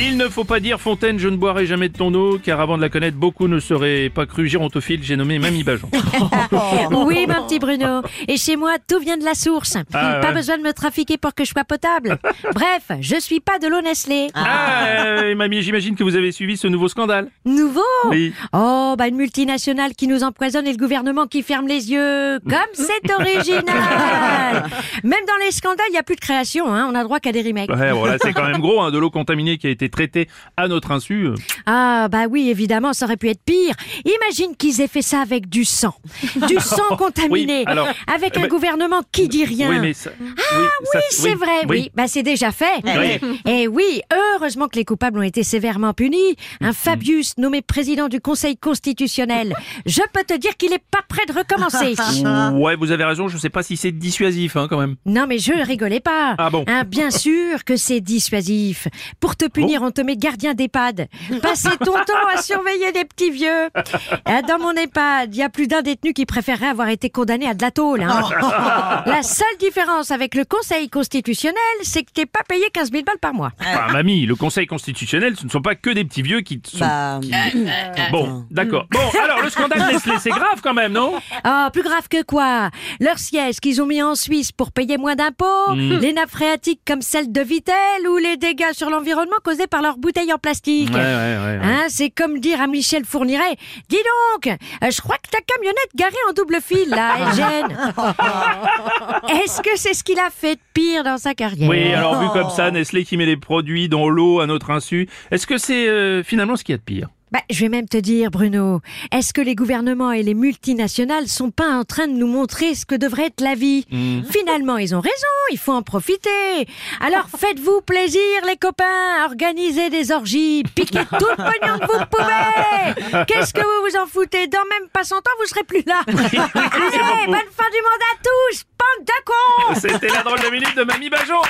Il ne faut pas dire Fontaine, je ne boirai jamais de ton eau, car avant de la connaître, beaucoup ne seraient pas cru gérontophile, j'ai nommé Mamie Bajon. Oui, mon petit Bruno. Et chez moi, tout vient de la source. Ah, Pas ouais. besoin de me trafiquer pour que je sois potable. Bref, je suis pas de l'eau Nestlé. Ah, euh, mamie, j'imagine que vous avez suivi ce nouveau scandale. Nouveau Oui. Oh, bah une multinationale qui nous empoisonne et le gouvernement qui ferme les yeux. Comme c'est original Même dans les scandales, il n'y a plus de création, hein. on a droit qu'à des remakes. Ouais, bon, là, c'est quand même gros, hein, de l'eau contaminée qui a été traitée à notre insu. euh. Ah, bah oui, évidemment, ça aurait pu être pire. Imagine qu'ils aient fait ça avec du sang. Du sang contaminé. Oui, alors, avec eh un ben- gouvernement qui dit rien. Oui, mais ça... Ah, Oui, c'est vrai, oui. Bah, c'est déjà fait. Et oui, heureusement que les coupables ont été sévèrement punis. Un Fabius, nommé président du Conseil constitutionnel. Je peux te dire qu'il est pas prêt de recommencer. Ouais, vous avez raison, je sais pas si c'est dissuasif, hein, quand même. Non, mais je rigolais pas. Ah bon Hein, bien sûr que c'est dissuasif. Pour te punir, on te met gardien d'EHPAD. Passer ton temps à surveiller des petits vieux. Ah, Dans mon EHPAD, il y a plus d'un détenu qui préférerait avoir été condamné à de la tôle. hein. La seule différence avec le Conseil constitutionnel, c'est que t'es pas payé 15 000 balles par mois. Enfin, mamie, le Conseil constitutionnel, ce ne sont pas que des petits vieux qui sont... Bah, Bon, d'accord. Bon, alors, le scandale Nestlé, c'est grave quand même, non? Ah, plus grave que quoi? Leur siège qu'ils ont mis en Suisse pour payer moins d'impôts, les nappes phréatiques comme celle de Vitel ou les dégâts sur l'environnement causés par leurs bouteilles en plastique. Ouais, ouais, ouais. ouais. Hein, c'est comme dire à Michel Fourniret, dis donc, euh, je crois que ta camionnette garée en double fil, là, elle gêne. Est-ce que c'est ce qu'il a fait de pire dans sa carrière Oui, alors vu comme ça, Nestlé qui met les produits dans l'eau à notre insu, est-ce que c'est euh, finalement ce qu'il y a de pire? Bah, je vais même te dire, Bruno, est-ce que les gouvernements et les multinationales sont pas en train de nous montrer ce que devrait être la vie Finalement, ils ont raison, il faut en profiter. Alors faites-vous plaisir, les copains, organisez des orgies, piquez tout le pognon que vous pouvez. Qu'est-ce que vous vous en foutez Dans même pas 100 ans, vous serez plus là. Allez, bonne fin du monde à tous, bande de cons C'était la drôle de minute de Mamie Bajon